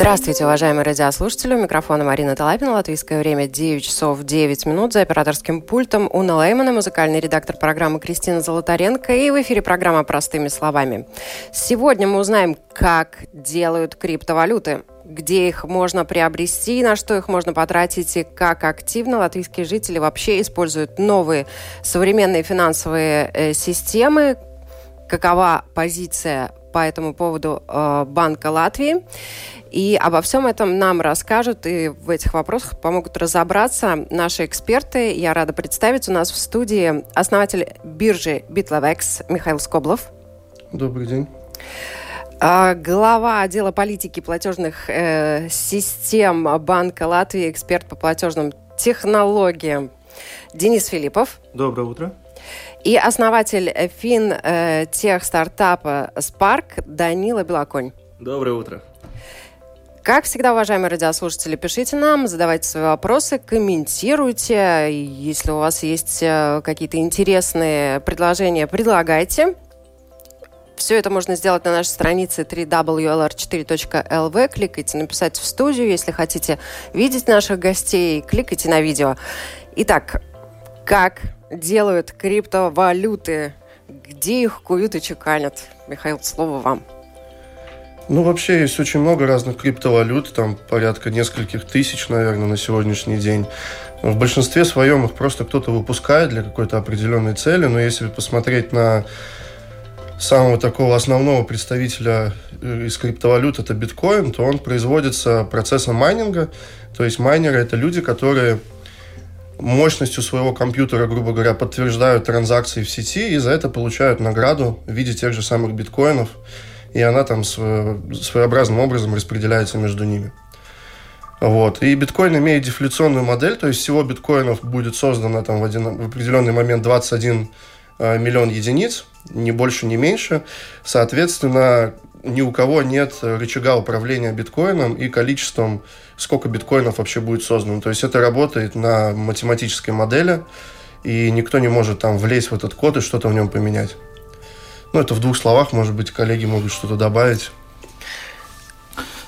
Здравствуйте, уважаемые радиослушатели. У микрофона Марина Талапина. Латвийское время 9 часов 9 минут. За операторским пультом Уна Леймана, музыкальный редактор программы Кристина Золотаренко. И в эфире программа «Простыми словами». Сегодня мы узнаем, как делают криптовалюты где их можно приобрести, на что их можно потратить и как активно латвийские жители вообще используют новые современные финансовые э, системы, какова позиция по этому поводу э, Банка Латвии. И обо всем этом нам расскажут и в этих вопросах помогут разобраться наши эксперты. Я рада представить у нас в студии основатель биржи Битловекс Михаил Скоблов. Добрый день. А, глава отдела политики платежных э, систем Банка Латвии, эксперт по платежным технологиям Денис Филиппов. Доброе утро. И основатель фин э, тех стартапа Spark Данила Белоконь. Доброе утро. Как всегда, уважаемые радиослушатели, пишите нам, задавайте свои вопросы, комментируйте. Если у вас есть э, какие-то интересные предложения, предлагайте. Все это можно сделать на нашей странице www.lr4.lv. Кликайте «Написать в студию». Если хотите видеть наших гостей, кликайте на видео. Итак, как делают криптовалюты? Где их куют и чеканят? Михаил, слово вам. Ну, вообще есть очень много разных криптовалют, там порядка нескольких тысяч, наверное, на сегодняшний день. В большинстве своем их просто кто-то выпускает для какой-то определенной цели, но если посмотреть на самого такого основного представителя э, из криптовалют, это биткоин, то он производится процессом майнинга. То есть майнеры – это люди, которые мощностью своего компьютера, грубо говоря, подтверждают транзакции в сети и за это получают награду в виде тех же самых биткоинов – и она там своеобразным образом распределяется между ними. Вот. И биткоин имеет дефляционную модель, то есть всего биткоинов будет создано там в, один, в определенный момент 21 э, миллион единиц, ни больше, ни меньше. Соответственно, ни у кого нет рычага управления биткоином и количеством, сколько биткоинов вообще будет создано. То есть это работает на математической модели, и никто не может там влезть в этот код и что-то в нем поменять. Ну, это в двух словах, может быть, коллеги могут что-то добавить.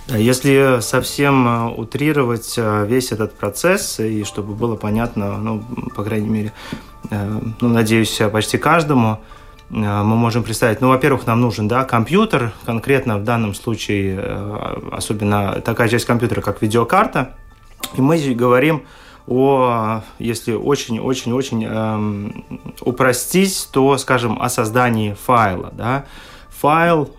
Если совсем э, утрировать э, весь этот процесс, и чтобы было понятно, ну, по крайней мере, э, ну, надеюсь, почти каждому, мы можем представить, ну, во-первых, нам нужен, да, компьютер, конкретно в данном случае, особенно такая часть компьютера, как видеокарта, и мы говорим о, если очень-очень-очень эм, упростить, то, скажем, о создании файла. Да? Файл,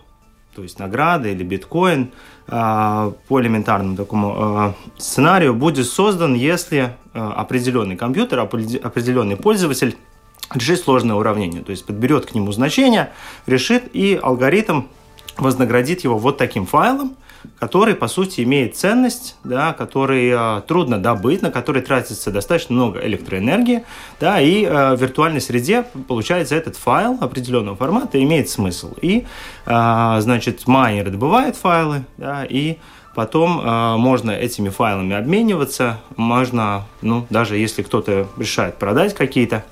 то есть награда или биткоин, э, по элементарному такому э, сценарию будет создан, если э, определенный компьютер, определенный пользователь решит сложное уравнение, то есть подберет к нему значение, решит, и алгоритм вознаградит его вот таким файлом, который, по сути, имеет ценность, да, который э, трудно добыть, на который тратится достаточно много электроэнергии, да, и э, в виртуальной среде, получается, этот файл определенного формата имеет смысл. И, э, значит, майнеры добывают файлы, да, и Потом э, можно этими файлами обмениваться, можно, ну, даже если кто-то решает продать какие-то,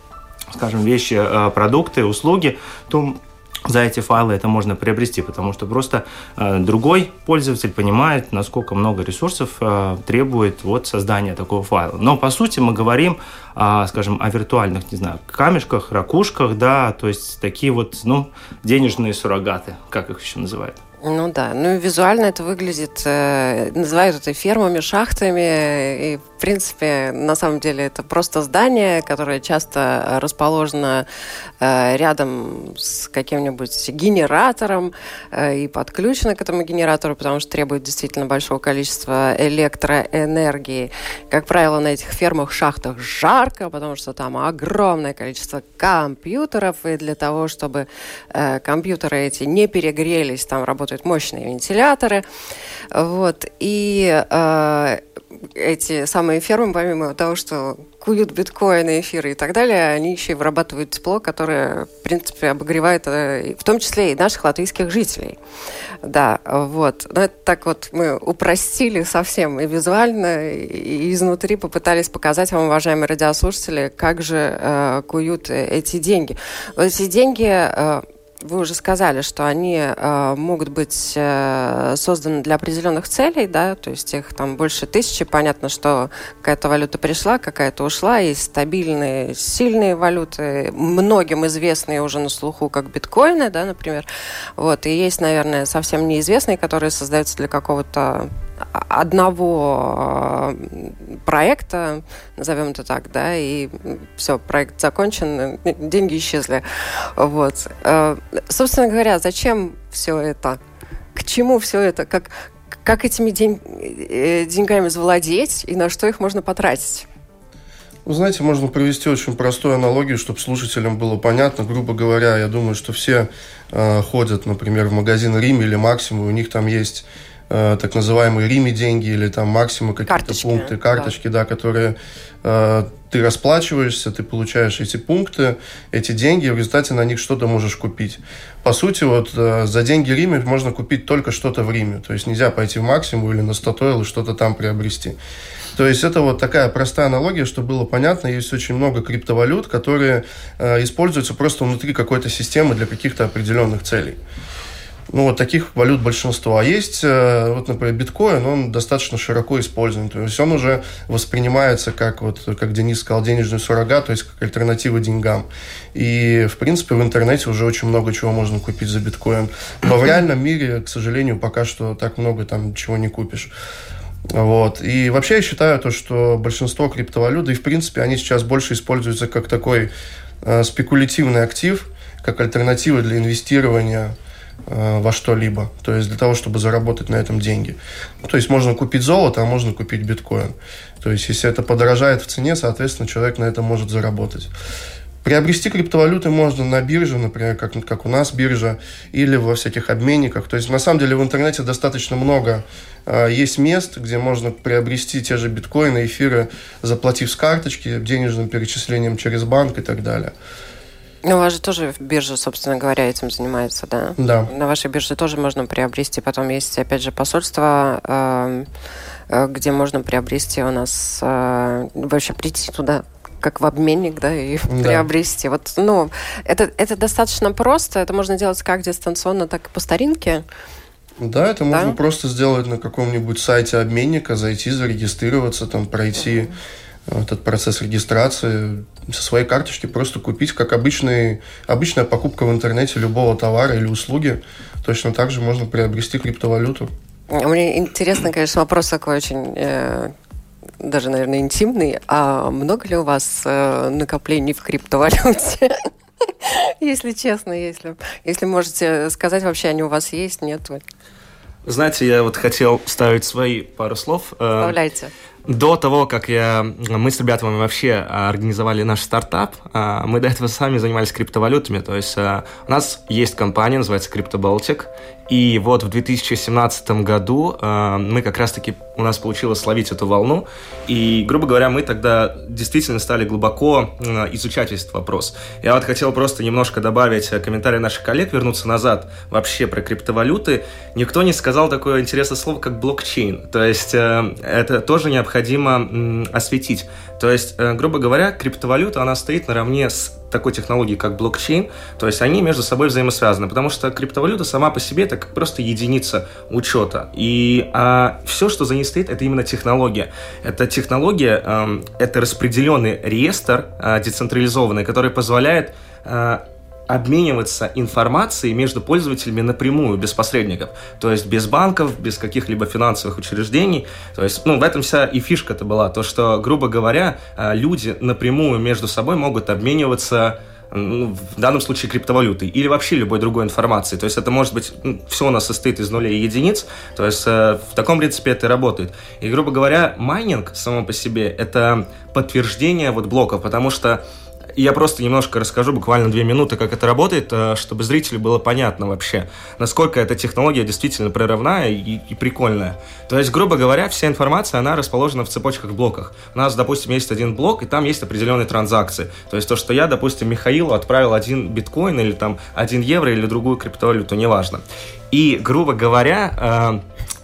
скажем, вещи, э, продукты, услуги, то за эти файлы это можно приобрести, потому что просто э, другой пользователь понимает, насколько много ресурсов э, требует вот создания такого файла. Но по сути мы говорим, э, скажем, о виртуальных, не знаю, камешках, ракушках, да, то есть такие вот, ну, денежные суррогаты, как их еще называют. Ну да, ну визуально это выглядит, э, называют это фермами, шахтами, и в принципе, на самом деле, это просто здание, которое часто расположено э, рядом с каким-нибудь генератором э, и подключено к этому генератору, потому что требует действительно большого количества электроэнергии. Как правило, на этих фермах, шахтах жарко, потому что там огромное количество компьютеров, и для того, чтобы э, компьютеры эти не перегрелись, там работают мощные вентиляторы. Вот, и э, эти самые фермы, помимо того, что куют биткоины, эфиры и так далее, они еще и вырабатывают тепло, которое, в принципе, обогревает э, в том числе и наших латвийских жителей. Да, вот. Но это так вот мы упростили совсем и визуально, и изнутри попытались показать вам, уважаемые радиослушатели, как же э, куют эти деньги. Вот эти деньги э, вы уже сказали, что они э, могут быть э, созданы для определенных целей, да, то есть их там больше тысячи. Понятно, что какая-то валюта пришла, какая-то ушла. Есть стабильные, сильные валюты, многим известные уже на слуху, как биткоины, да, например. Вот, и есть, наверное, совсем неизвестные, которые создаются для какого-то одного э, проекта, назовем это так, да, и все, проект закончен, деньги исчезли. Вот. Э, собственно говоря, зачем все это? К чему все это? Как, как этими день, э, деньгами завладеть и на что их можно потратить? Вы знаете, можно привести очень простую аналогию, чтобы слушателям было понятно. Грубо говоря, я думаю, что все э, ходят, например, в магазин Рим или Максимум, у них там есть э, так называемые Риме деньги или там максимум какие-то пункты, карточки, да, да которые э, ты расплачиваешься, ты получаешь эти пункты, эти деньги, в результате на них что-то можешь купить. По сути, вот э, за деньги Риме можно купить только что-то в Риме. То есть нельзя пойти в максимум или на статуэл и что-то там приобрести. То есть это вот такая простая аналогия, чтобы было понятно. Есть очень много криптовалют, которые э, используются просто внутри какой-то системы для каких-то определенных целей. Ну, вот таких валют большинство. А есть, э, вот, например, биткоин, он достаточно широко используем. То есть он уже воспринимается как, вот, как Денис сказал, денежный суррогат, то есть как альтернатива деньгам. И, в принципе, в интернете уже очень много чего можно купить за биткоин. Но в реальном мире, к сожалению, пока что так много там чего не купишь. Вот. И вообще я считаю то, что большинство криптовалют, и в принципе они сейчас больше используются как такой э, спекулятивный актив, как альтернатива для инвестирования во что-либо, то есть для того, чтобы заработать на этом деньги. Ну, то есть можно купить золото, а можно купить биткоин. То есть если это подорожает в цене, соответственно, человек на этом может заработать. Приобрести криптовалюты можно на бирже, например, как, как у нас биржа, или во всяких обменниках. То есть, на самом деле, в интернете достаточно много э, есть мест, где можно приобрести те же биткоины, эфиры, заплатив с карточки, денежным перечислением через банк и так далее. Ну, у вас же тоже биржа, собственно говоря, этим занимается, да? Да. На вашей бирже тоже можно приобрести. Потом есть, опять же, посольство, эм, э, где можно приобрести у нас, э, вообще прийти туда как в обменник, да, и да. приобрести. Вот, ну, это, это достаточно просто. Это можно делать как дистанционно, так и по старинке. Да, это да? можно просто сделать на каком-нибудь сайте обменника, зайти, зарегистрироваться, там пройти этот процесс регистрации со своей карточки просто купить, как обычный, обычная покупка в интернете любого товара или услуги. Точно так же можно приобрести криптовалюту. Мне интересно, конечно, вопрос такой очень э, даже, наверное, интимный. А много ли у вас э, накоплений в криптовалюте? Если честно, если, если можете сказать, вообще они у вас есть, нет? Знаете, я вот хотел ставить свои пару слов. Э, Вставляйте. До того, как я, мы с ребятами вообще организовали наш стартап, а, мы до этого сами занимались криптовалютами. То есть а, у нас есть компания, называется CryptoBaltic, и вот в 2017 году э, мы как раз-таки, у нас получилось словить эту волну, и, грубо говоря, мы тогда действительно стали глубоко э, изучать этот вопрос. Я вот хотел просто немножко добавить комментарий наших коллег, вернуться назад вообще про криптовалюты. Никто не сказал такое интересное слово, как блокчейн. То есть э, это тоже необходимо э, осветить. То есть, э, грубо говоря, криптовалюта, она стоит наравне с такой технологии, как блокчейн, то есть они между собой взаимосвязаны, потому что криптовалюта сама по себе это просто единица учета. И а, все, что за ней стоит, это именно технология. Это технология, э, это распределенный реестр э, децентрализованный, который позволяет э, обмениваться информацией между пользователями напрямую, без посредников. То есть без банков, без каких-либо финансовых учреждений. То есть, ну, в этом вся и фишка-то была. То, что, грубо говоря, э, люди напрямую между собой могут обмениваться ну, в данном случае криптовалютой или вообще любой другой информацией. То есть это может быть, ну, все у нас состоит из нулей и единиц, то есть э, в таком принципе это работает. И, грубо говоря, майнинг само по себе это подтверждение вот блоков, потому что я просто немножко расскажу, буквально две минуты, как это работает, э, чтобы зрителю было понятно вообще, насколько эта технология действительно прорывная и, и прикольная. То есть, грубо говоря, вся информация, она расположена в цепочках блоках. У нас, допустим, есть один блок, и там есть определенные транзакции. То есть то, что я, допустим, Михаилу отправил один биткоин или там один евро или другую криптовалюту, неважно. И, грубо говоря, э,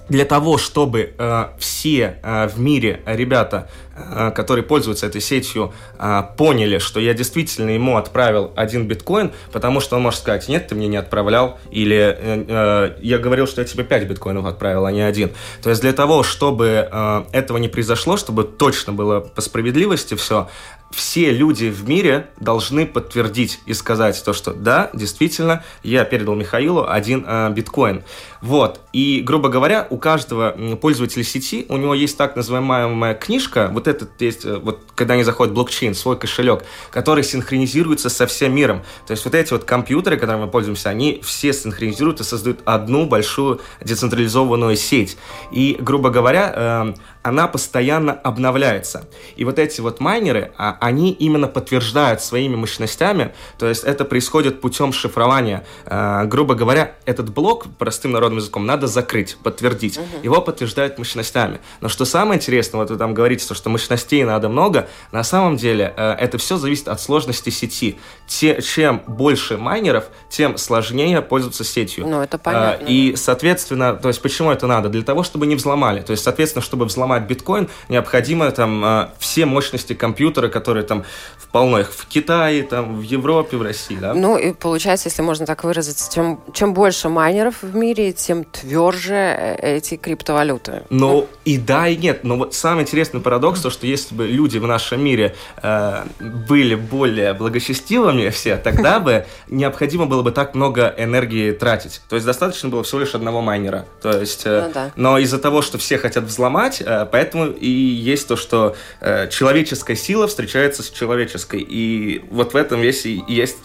для того, чтобы э, все э, в мире ребята, э, которые пользуются этой сетью, э, поняли, что я действительно ему отправил один биткоин, потому что он может сказать, нет, ты мне не отправлял, или э, э, я говорил, что я тебе 5 биткоинов отправил, а не один. То есть для того, чтобы э, этого не произошло, чтобы точно было по справедливости все, все люди в мире должны подтвердить и сказать то, что да, действительно, я передал Михаилу один э, биткоин. Вот. И, грубо говоря, у каждого пользователя сети, у него есть так называемая книжка, вот этот есть, э, вот когда они заходят в блокчейн, свой кошелек, который синхронизируется со всем миром. То есть вот эти вот компьютеры, которыми мы пользуемся, они все синхронизируют и создают одну большую децентрализованную сеть. И, грубо говоря, э, она постоянно обновляется. И вот эти вот майнеры, а, они именно подтверждают своими мощностями, то есть это происходит путем шифрования. Э, грубо говоря, этот блок, простым народным языком, надо закрыть, подтвердить. Угу. Его подтверждают мощностями. Но что самое интересное, вот вы там говорите, что мощностей надо много, на самом деле э, это все зависит от сложности сети. Те, чем больше майнеров, тем сложнее пользоваться сетью. Ну, это понятно. И, соответственно, то есть почему это надо? Для того, чтобы не взломали. То есть, соответственно, чтобы взломать взломать биткоин, необходимо там а, все мощности компьютера, которые там полно их в Китае, там, в Европе, в России, да? Ну, и получается, если можно так выразиться, чем, чем больше майнеров в мире, тем тверже э, эти криптовалюты. Ну, ну, и да, и нет. Но вот самый интересный парадокс, то, что если бы люди в нашем мире э, были более благочестивыми все, тогда бы необходимо было бы так много энергии тратить. То есть достаточно было всего лишь одного майнера. То есть, э, ну, да. Но из-за того, что все хотят взломать, э, поэтому и есть то, что э, человеческая сила встречается с человеческой. И вот в этом весь и есть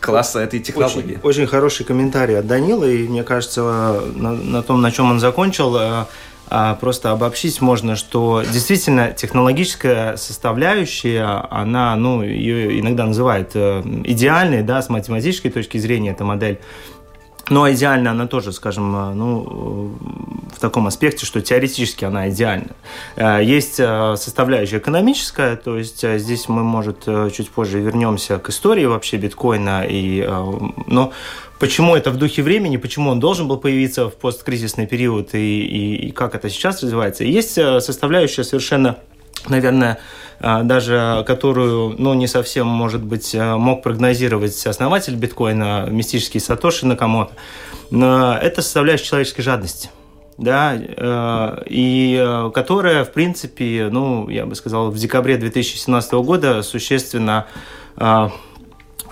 класса этой технологии. Очень, очень хороший комментарий от Данила, и мне кажется, на, на том, на чем он закончил, э, а просто обобщить можно, что действительно технологическая составляющая, она, ну, ее иногда называют э, идеальной, да, с математической точки зрения, эта модель но идеально она тоже, скажем, э, ну, в таком аспекте, что теоретически она идеальна. Э, есть э, составляющая экономическая, то есть здесь мы, может, чуть позже вернемся к истории вообще биткоина. И, но почему это в духе времени, почему он должен был появиться в посткризисный период и, и, и как это сейчас развивается. есть составляющая совершенно наверное, а, даже которую, ну, не совсем, может быть, а, мог прогнозировать основатель биткоина, мистический Сатоши Накамото, это составляющая человеческой жадности да, э, и которая, в принципе, ну, я бы сказал, в декабре 2017 года существенно а, а,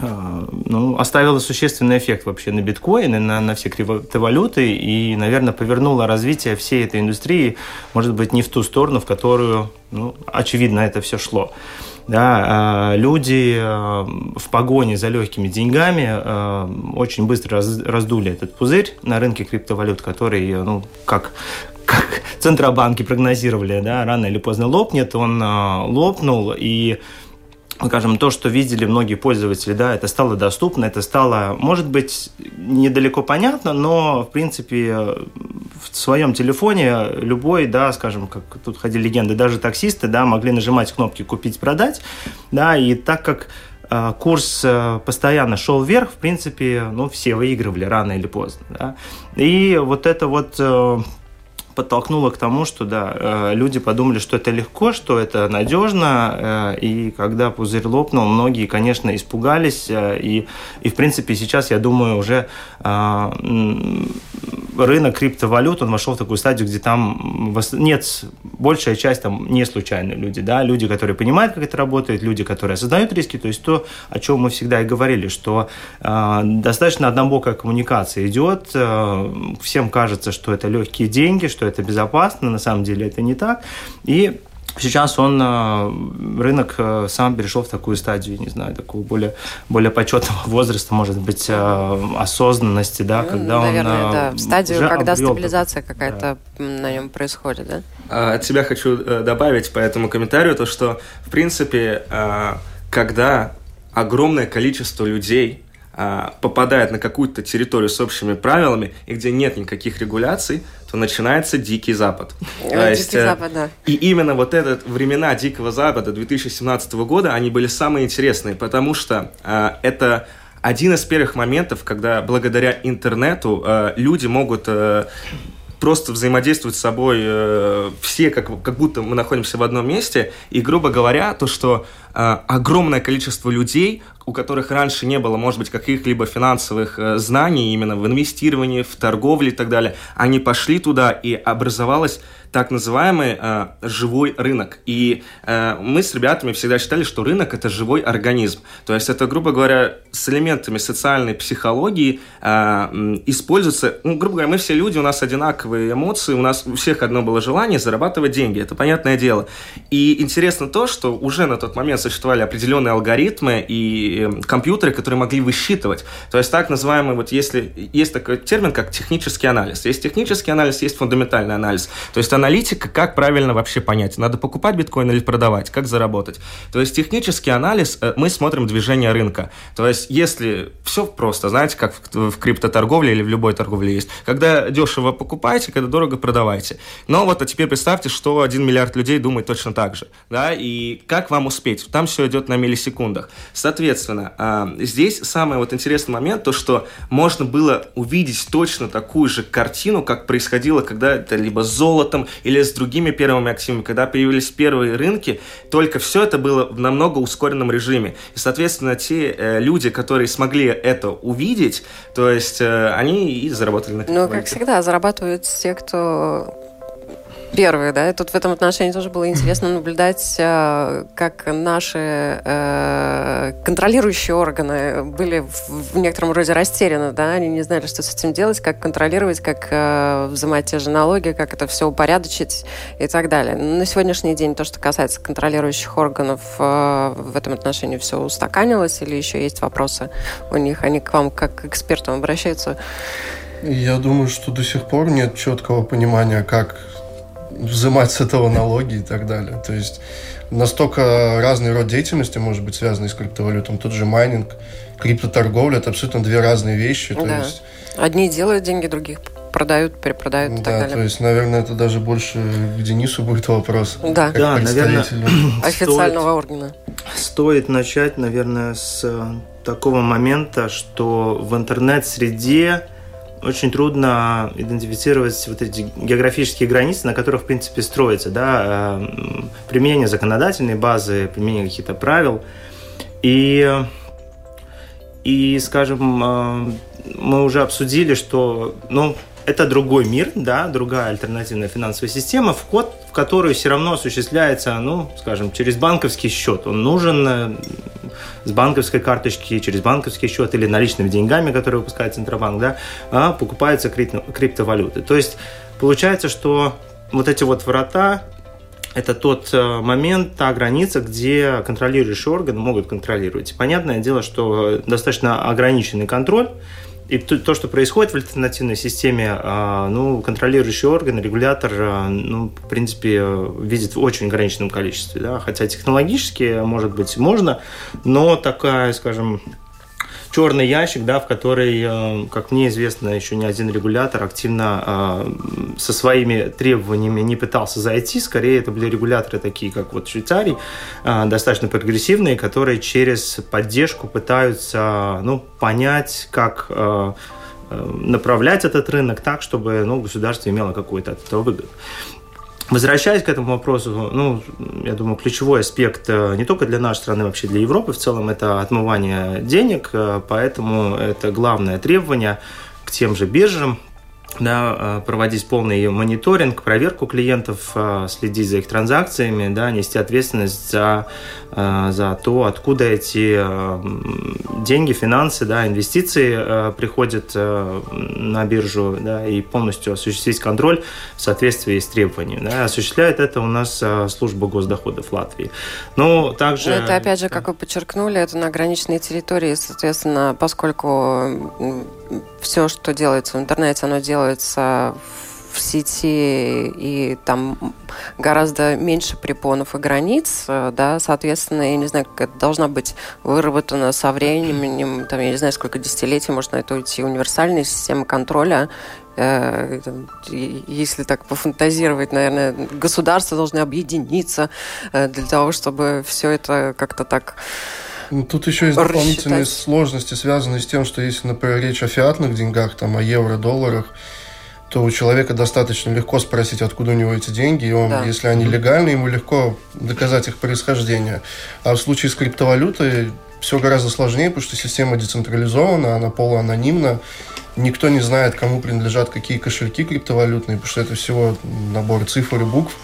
ну, оставила существенный эффект вообще на биткоины, на, на все криптовалюты и, наверное, повернула развитие всей этой индустрии, может быть, не в ту сторону, в которую, ну, очевидно, это все шло. Да, а, люди а, в погоне за легкими деньгами очень быстро раздули этот пузырь на рынке криптовалют, который, ну, как как центробанки прогнозировали, да, рано или поздно лопнет, он лопнул, и скажем, то, что видели многие пользователи, да, это стало доступно, это стало, может быть, недалеко понятно, но, в принципе, в своем телефоне любой, да, скажем, как тут ходили легенды, даже таксисты, да, могли нажимать кнопки «Купить-продать», да, и так как э, курс э, постоянно шел вверх, в принципе, ну, все выигрывали рано или поздно, да, и вот это вот э, подтолкнуло к тому, что да, э, люди подумали, что это легко, что это надежно, э, и когда пузырь лопнул, многие, конечно, испугались, э, и, и в принципе сейчас, я думаю, уже рынок криптовалют, он вошел в такую стадию, где там нет, большая часть там не случайные люди, да, люди, которые понимают, как это работает, люди, которые осознают риски, то есть то, о чем мы всегда и говорили, что э, достаточно однобокая коммуникация идет, э, всем кажется, что это легкие деньги, что это безопасно, на самом деле это не так, и Сейчас он, э, рынок э, сам перешел в такую стадию, не знаю, такого более, более почетного возраста, может быть, э, осознанности, да, ну, когда Наверное, он... да, в стадию, когда стабилизация какая-то да. на нем происходит, да? А, от себя хочу добавить по этому комментарию то, что, в принципе, когда огромное количество людей попадает на какую-то территорию с общими правилами, и где нет никаких регуляций, то начинается Дикий Запад. То есть, э, Запад, да. И именно вот это времена Дикого Запада 2017 года, они были самые интересные, потому что э, это один из первых моментов, когда благодаря интернету э, люди могут э, просто взаимодействовать с собой э, все, как, как будто мы находимся в одном месте. И, грубо говоря, то, что э, огромное количество людей, у которых раньше не было, может быть, каких-либо финансовых э, знаний именно в инвестировании, в торговле и так далее, они пошли туда, и образовалась так называемый э, живой рынок. И э, мы с ребятами всегда считали, что рынок это живой организм. То есть это, грубо говоря, с элементами социальной психологии э, используется, ну, грубо говоря, мы все люди, у нас одинаковые эмоции, у нас у всех одно было желание зарабатывать деньги, это понятное дело. И интересно то, что уже на тот момент существовали определенные алгоритмы и компьютеры, которые могли высчитывать. То есть так называемый, вот если есть такой термин, как технический анализ. Есть технический анализ, есть фундаментальный анализ. То есть аналитика, как правильно вообще понять, надо покупать биткоин или продавать, как заработать. То есть технический анализ, э, мы смотрим движение рынка. То есть если все просто, знаете, как в криптоторговле или в любой торговле есть, когда дешево покупаете, когда дорого продавайте. Но вот а теперь представьте, что один миллиард людей думает точно так же, да, и как вам успеть? Там все идет на миллисекундах. Соответственно, а, здесь самый вот интересный момент, то, что можно было увидеть точно такую же картину, как происходило, когда это либо с золотом, или с другими первыми активами, когда появились первые рынки, только все это было в намного ускоренном режиме. И, соответственно, те э, люди, которые смогли это увидеть, то есть э, они и заработали на Ну, как всегда, зарабатывают те, кто первые, да, и тут в этом отношении тоже было интересно наблюдать, э, как наши э, контролирующие органы были в некотором роде растеряны, да, они не знали, что с этим делать, как контролировать, как э, взимать те же налоги, как это все упорядочить и так далее. На сегодняшний день то, что касается контролирующих органов, в этом отношении все устаканилось или еще есть вопросы у них, они к вам как к экспертам обращаются? Я думаю, что до сих пор нет четкого понимания, как взимать с этого налоги и так далее. То есть настолько разный род деятельности может быть связанный с криптовалютом. Тот же майнинг, криптоторговля – это абсолютно две разные вещи. То да. есть... Одни делают деньги, других продают, перепродают и да, так далее. то есть, наверное, это даже больше к Денису будет вопрос. Да, да наверное, официального стоит, органа. Стоит начать, наверное, с такого момента, что в интернет-среде очень трудно идентифицировать вот эти географические границы, на которых, в принципе, строится да, э, применение законодательной базы, применение каких-то правил. И, и, скажем, э, мы уже обсудили, что ну, это другой мир, да, другая альтернативная финансовая система, вход в которую все равно осуществляется, ну, скажем, через банковский счет. Он нужен э, с банковской карточки, через банковский счет или наличными деньгами, которые выпускает Центробанк, да, а покупаются крипто криптовалюты. То есть получается, что вот эти вот врата это тот э, момент, та граница, где контролирующие органы могут контролировать. Понятное дело, что достаточно ограниченный контроль, и то, то, что происходит в альтернативной системе, а, ну, контролирующий орган, регулятор, а, ну, в принципе, видит в очень ограниченном количестве, да, хотя технологически, может быть, можно, но такая, скажем, черный ящик, да, в который, э, как мне известно, еще ни один регулятор активно э, со своими требованиями не пытался зайти. Скорее, это были регуляторы такие, как вот Швейцарий, э, достаточно прогрессивные, которые через поддержку пытаются ну, понять, как направлять этот рынок так, чтобы ну, государство имело какую-то от этого выгоду. Возвращаясь к этому вопросу, ну, я думаю, ключевой аспект э, не только для нашей страны, вообще для Европы в целом, это отмывание денег, э, поэтому это главное требование к тем же биржам, да, э, проводить полный мониторинг, проверку клиентов, э, следить за их транзакциями, да, нести ответственность за, э, за то, откуда эти деньги, финансы, да, инвестиции приходят на биржу, да, и полностью осуществить контроль в соответствии с требованиями. Да. Осуществляет это у нас служба госдоходов Латвии. Но также... Но это, опять же, как вы подчеркнули, это на ограниченной территории, соответственно, поскольку все, что делается в интернете, оно делается в сети, и там гораздо меньше препонов и границ, да, соответственно, я не знаю, как это должна быть выработана со временем, там, я не знаю, сколько десятилетий может на это уйти, универсальная система контроля, э, если так пофантазировать, наверное, государства должны объединиться э, для того, чтобы все это как-то так ну, тут еще есть дополнительные рассчитать. сложности, связанные с тем, что если, например, речь о фиатных деньгах, там, о евро, долларах, то у человека достаточно легко спросить, откуда у него эти деньги, и он, да. если они легальны, ему легко доказать их происхождение. А в случае с криптовалютой все гораздо сложнее, потому что система децентрализована, она полуанонимна, никто не знает, кому принадлежат какие кошельки криптовалютные, потому что это всего набор цифр и букв.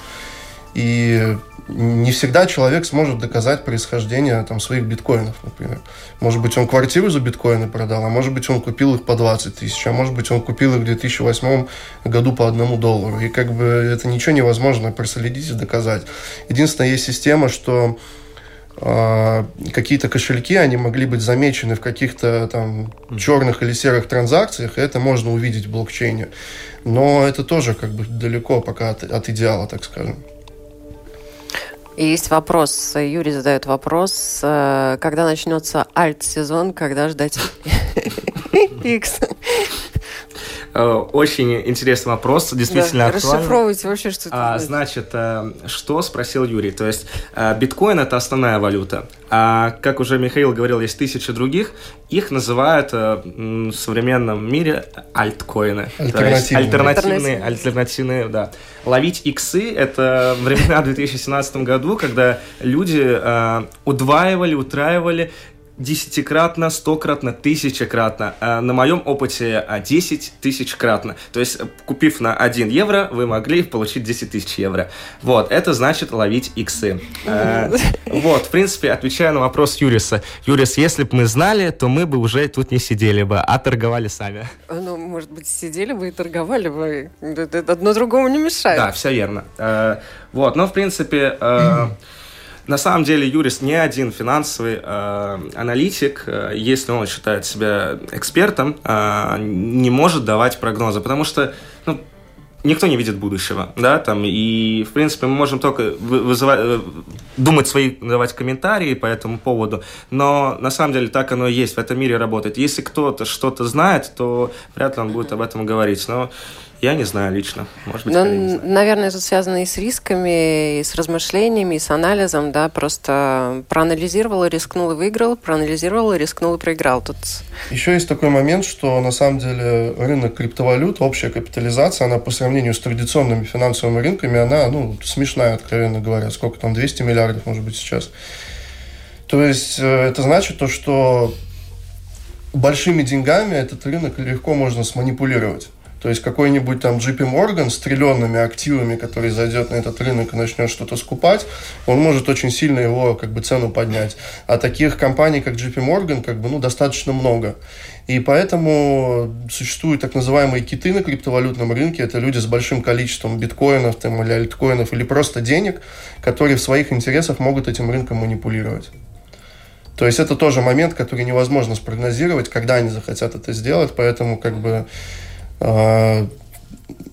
И не всегда человек сможет доказать происхождение там, своих биткоинов, например. Может быть, он квартиру за биткоины продал, а может быть, он купил их по 20 тысяч, а может быть, он купил их в 2008 году по одному доллару. И как бы это ничего невозможно проследить и доказать. Единственное, есть система, что э, какие-то кошельки, они могли быть замечены в каких-то там черных или серых транзакциях, и это можно увидеть в блокчейне. Но это тоже как бы далеко пока от, от идеала, так скажем. И есть вопрос, Юрий задает вопрос, э, когда начнется альт-сезон, когда ждать X? Э, очень интересный вопрос, действительно да, актуальный. Расшифровывайте вообще, что это а, Значит, э, что спросил Юрий? То есть э, биткоин – это основная валюта. А, как уже Михаил говорил, есть тысячи других. Их называют в современном мире альткоины. Альтернативные. альтернативные, альтернативные, да. Ловить иксы – это времена в 2017 году, когда люди удваивали, утраивали десятикратно, стократно, тысячекратно. А на моем опыте 10 а, тысячкратно. То есть, купив на 1 евро, вы могли получить 10 тысяч евро. Вот, это значит ловить иксы. А, вот, в принципе, отвечая на вопрос Юриса. Юрис, если бы мы знали, то мы бы уже тут не сидели бы, а торговали сами. Ну, может быть, сидели бы и торговали бы. Одно другому не мешает. Да, все верно. Вот, но, в принципе... На самом деле Юрис не один финансовый э, аналитик, э, если он считает себя экспертом, э, не может давать прогнозы, потому что ну, никто не видит будущего, да, там, и, в принципе, мы можем только вызывать, э, думать свои, давать комментарии по этому поводу, но на самом деле так оно и есть, в этом мире работает. Если кто-то что-то знает, то вряд ли он будет об этом говорить, но я не знаю лично. Может быть, ну, наверное, это связано и с рисками, и с размышлениями, и с анализом, да, просто проанализировал и рискнул и выиграл, проанализировал и рискнул и проиграл. Тут... Еще есть такой момент, что на самом деле рынок криптовалют, общая капитализация, она по сравнению с традиционными финансовыми рынками, она, ну, смешная, откровенно говоря. Сколько там, 200 миллиардов, может быть, сейчас. То есть э, это значит то, что большими деньгами этот рынок легко можно сманипулировать. То есть какой-нибудь там JP Morgan с триллионными активами, который зайдет на этот рынок и начнет что-то скупать, он может очень сильно его как бы цену поднять. А таких компаний, как JP Morgan, как бы, ну, достаточно много. И поэтому существуют так называемые киты на криптовалютном рынке. Это люди с большим количеством биткоинов там, или альткоинов, или просто денег, которые в своих интересах могут этим рынком манипулировать. То есть это тоже момент, который невозможно спрогнозировать, когда они захотят это сделать, поэтому как бы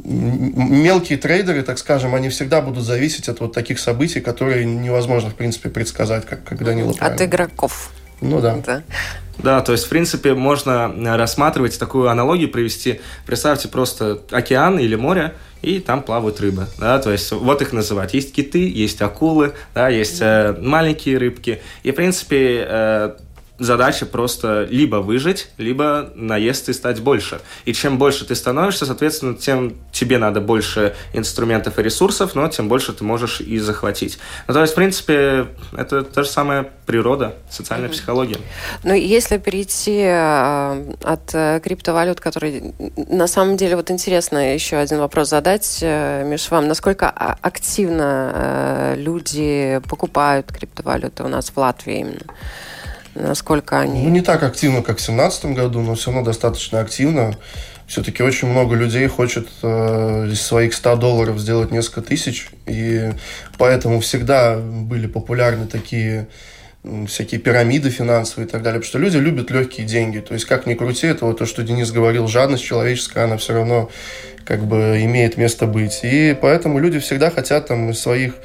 мелкие трейдеры, так скажем, они всегда будут зависеть от вот таких событий, которые невозможно, в принципе, предсказать, как, как Данила От игроков. Ну да. да. Да, то есть, в принципе, можно рассматривать такую аналогию, привести. Представьте просто океан или море, и там плавают рыбы, да, то есть вот их называть. Есть киты, есть акулы, да, есть э, маленькие рыбки, и, в принципе, э, задача просто либо выжить, либо наесться и стать больше. И чем больше ты становишься, соответственно, тем тебе надо больше инструментов и ресурсов, но тем больше ты можешь и захватить. Ну, то есть, в принципе, это та же самая природа, социальная mm-hmm. психология. Ну, если перейти э, от э, криптовалют, которые на самом деле, вот интересно еще один вопрос задать, э, Миш, вам, насколько а, активно люди покупают криптовалюты у нас в Латвии именно? Насколько они... Ну, не так активно, как в 2017 году, но все равно достаточно активно. Все-таки очень много людей хочет э, из своих 100 долларов сделать несколько тысяч, и поэтому всегда были популярны такие всякие пирамиды финансовые и так далее, потому что люди любят легкие деньги. То есть, как ни крути, это вот то, что Денис говорил, жадность человеческая, она все равно как бы имеет место быть. И поэтому люди всегда хотят там из своих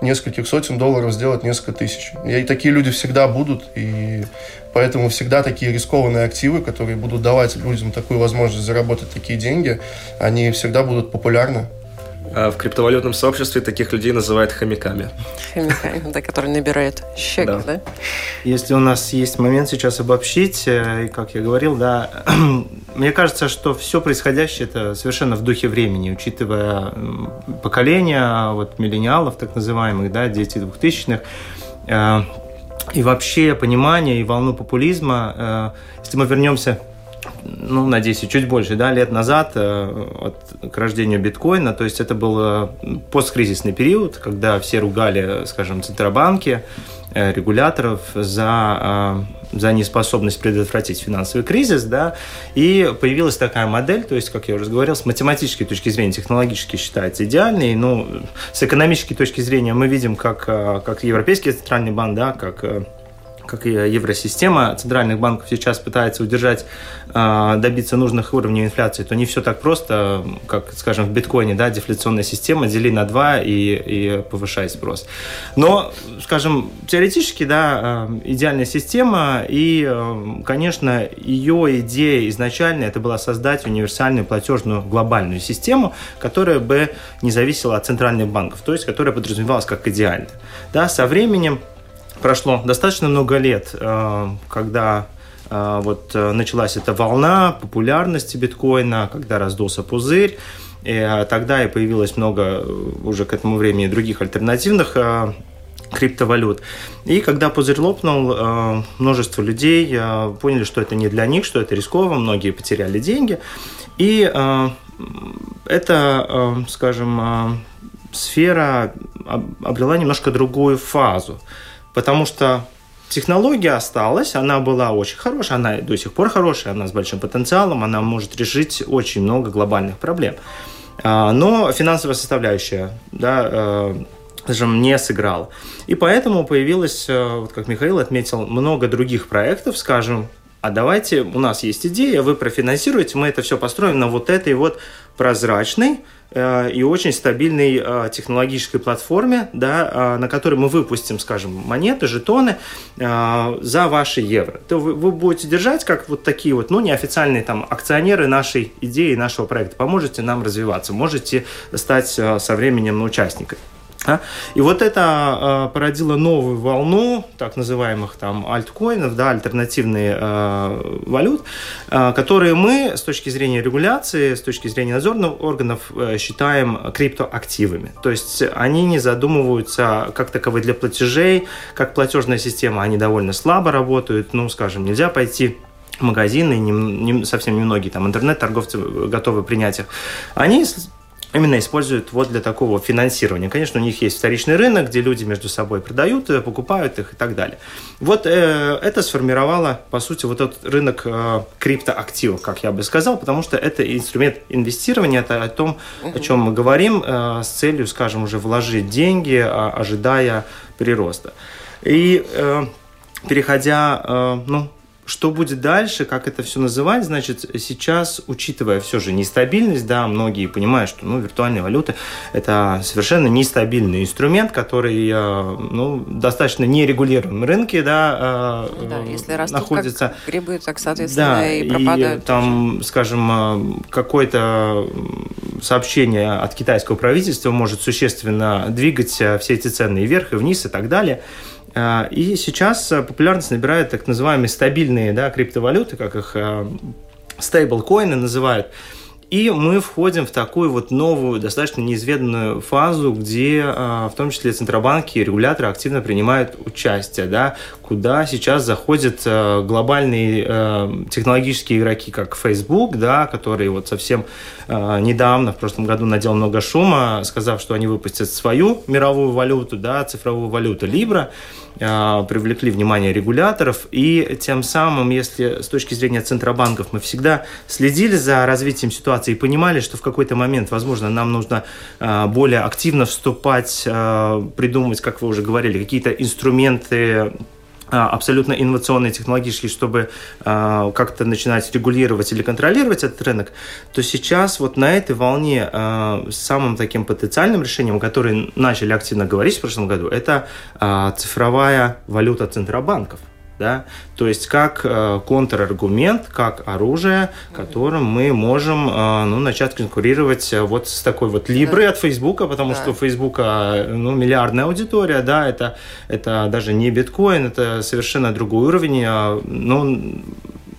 нескольких сотен долларов сделать несколько тысяч. И такие люди всегда будут, и поэтому всегда такие рискованные активы, которые будут давать людям такую возможность заработать такие деньги, они всегда будут популярны. А в криптовалютном сообществе таких людей называют хомяками. Хомяками, да, которые набирают щек, да. да? Если у нас есть момент сейчас обобщить, э, и как я говорил, да, мне кажется, что все происходящее это совершенно в духе времени, учитывая поколение вот миллениалов, так называемых, да, дети двухтысячных, э, и вообще понимание и волну популизма. Э, если мы вернемся ну, надеюсь, чуть больше, да, лет назад э, от, к рождению биткоина. То есть это был э, посткризисный период, когда все ругали, скажем, центробанки, э, регуляторов за, за неспособность предотвратить финансовый кризис, да, и появилась такая модель, то есть, как я уже говорил, с математической точки зрения, технологически считается идеальной, но с экономической точки зрения мы видим, как, как Европейский центральный банк, да, как как и евросистема центральных банков сейчас пытается удержать, а, добиться нужных уровней инфляции, то не все так просто, как, скажем, в биткоине, да, дефляционная система, дели на два и, и повышай спрос. Но, скажем, теоретически, да, а, идеальная система, и, а, конечно, ее идея изначально это была создать универсальную платежную глобальную систему, которая бы не зависела от центральных банков, то есть которая подразумевалась как идеальная. Да, со временем прошло достаточно много лет, э, когда э, вот э, началась эта волна популярности биткоина, когда раздулся пузырь, и тогда и появилось много уже к этому времени других альтернативных криптовалют. И когда пузырь лопнул, множество людей поняли, что это не для них, что это рисково, многие потеряли деньги. И это, скажем, сфера обрела немножко другую фазу потому что технология осталась, она была очень хорошая, она до сих пор хорошая, она с большим потенциалом, она может решить очень много глобальных проблем. А, но финансовая составляющая, да, э, скажем, не сыграла. И поэтому появилось, э, вот как Михаил отметил, много других проектов, скажем, а давайте, у нас есть идея, вы профинансируете, мы это все построим на вот этой вот прозрачной, Э, и очень стабильной э, технологической платформе, да, э, на которой мы выпустим, скажем, монеты, жетоны за ваши евро. То вы, будете держать как вот такие вот, ну, неофициальные там акционеры нашей идеи, нашего проекта. Поможете нам развиваться, можете стать со временем участниками. Да? И вот это э, породило новую волну так называемых там альткоинов, да, альтернативные э, валют, э, которые мы с точки зрения регуляции, с точки зрения надзорных органов э, считаем криптоактивами. То есть они не задумываются как таковые для платежей, как платежная система, они довольно слабо работают. Ну, скажем, нельзя пойти магазины, не, не, совсем немногие там интернет-торговцы готовы принять их. Они именно используют вот для такого финансирования. Конечно, у них есть вторичный рынок, где люди между собой продают, э, покупают их и так далее. Вот э, это сформировало, по сути, вот этот рынок э, криптоактивов, как я бы сказал, потому что это инструмент инвестирования, это о том, о чем мы говорим, э, с целью, скажем, уже вложить деньги, э, ожидая прироста. И э, переходя, э, ну, что будет дальше, как это все называть, значит, сейчас, учитывая все же нестабильность, да, многие понимают, что, ну, виртуальные валюты – это совершенно нестабильный инструмент, который, э, ну, достаточно нерегулируемом рынке, да, э, да если растут находится. как грибы, так, соответственно, да, и пропадают. И, там, скажем, э, какое-то сообщение от китайского правительства может существенно двигать все эти цены вверх и вниз и так далее – и сейчас э, популярность набирают так называемые стабильные да, криптовалюты, как их э, стейблкоины называют. И мы входим в такую вот новую, достаточно неизведанную фазу, где а, в том числе центробанки и регуляторы активно принимают участие, да, куда сейчас заходят а, глобальные а, технологические игроки, как Facebook, да, которые вот совсем недавно, в прошлом году надел много шума, сказав, что они выпустят свою мировую валюту, да, цифровую валюту Libra, привлекли внимание регуляторов, и тем самым, если с точки зрения центробанков мы всегда следили за развитием ситуации, ситуации и понимали, что в какой-то момент, возможно, нам нужно а, более активно вступать, а, придумывать, как вы уже говорили, какие-то инструменты абсолютно инновационные технологические, чтобы э, как-то начинать регулировать или контролировать этот рынок, то сейчас вот на этой волне э, самым таким потенциальным решением, о котором начали активно говорить в прошлом году, это э, цифровая валюта центробанков да, то есть как э, контраргумент, как оружие, которым мы можем э, ну, начать конкурировать э, вот с такой вот Либрой от Фейсбука, потому да. что у Фейсбука ну, миллиардная аудитория, да, это, это даже не биткоин, это совершенно другой уровень, э, ну,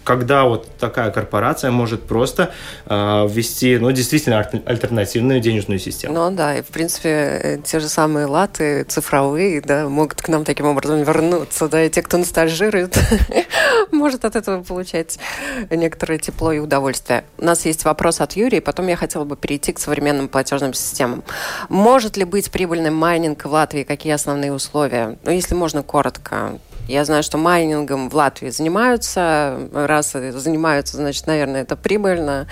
когда вот такая корпорация может просто э, ввести, ну, действительно альтернативную денежную систему. Ну да, и в принципе э, те же самые латы цифровые, да, могут к нам таким образом вернуться, да, и те, кто ностальжирует, может от этого получать некоторое тепло и удовольствие. У нас есть вопрос от Юрия, потом я хотела бы перейти к современным платежным системам. Может ли быть прибыльным майнинг в Латвии? Какие основные условия? Ну, если можно коротко. Я знаю, что майнингом в Латвии занимаются. Раз занимаются, значит, наверное, это прибыльно.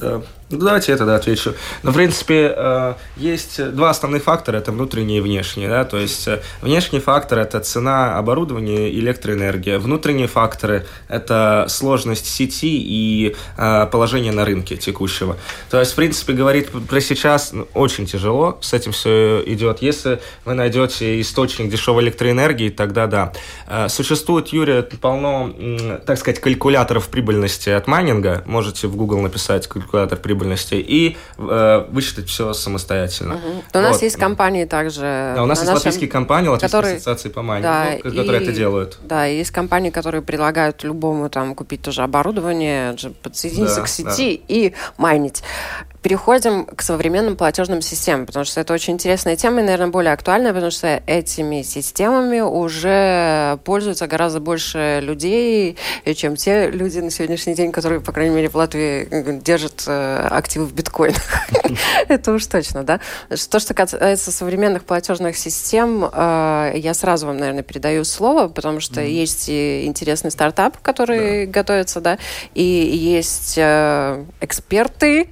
Да. Ну, давайте я тогда отвечу. Ну, в принципе, э, есть два основных фактора, это внутренние и внешние. Да? То есть э, внешний фактор – это цена оборудования и электроэнергия. Внутренние факторы – это сложность сети и э, положение на рынке текущего. То есть, в принципе, говорить про сейчас ну, очень тяжело, с этим все идет. Если вы найдете источник дешевой электроэнергии, тогда да. Существует, Юрий, полно, так сказать, калькуляторов прибыльности от майнинга. Можете в Google написать калькулятор прибыльности прибыльности и э, высчитать все самостоятельно. Угу. Вот. У нас есть компании также. Да, у нас есть нашем... латвийские компании, латвийские которые... ассоциации по майнингу, да, ну, которые и... это делают. Да, есть компании, которые предлагают любому там купить тоже оборудование, подсоединиться да, к сети да. и майнить переходим к современным платежным системам, потому что это очень интересная тема и, наверное, более актуальная, потому что этими системами уже пользуются гораздо больше людей, чем те люди на сегодняшний день, которые, по крайней мере, в Латвии держат э, активы в биткоинах. Это уж точно, да. То, что касается современных платежных систем, э, я сразу вам, наверное, передаю слово, потому что есть интересный стартап, который готовится, да, и есть э, эксперты,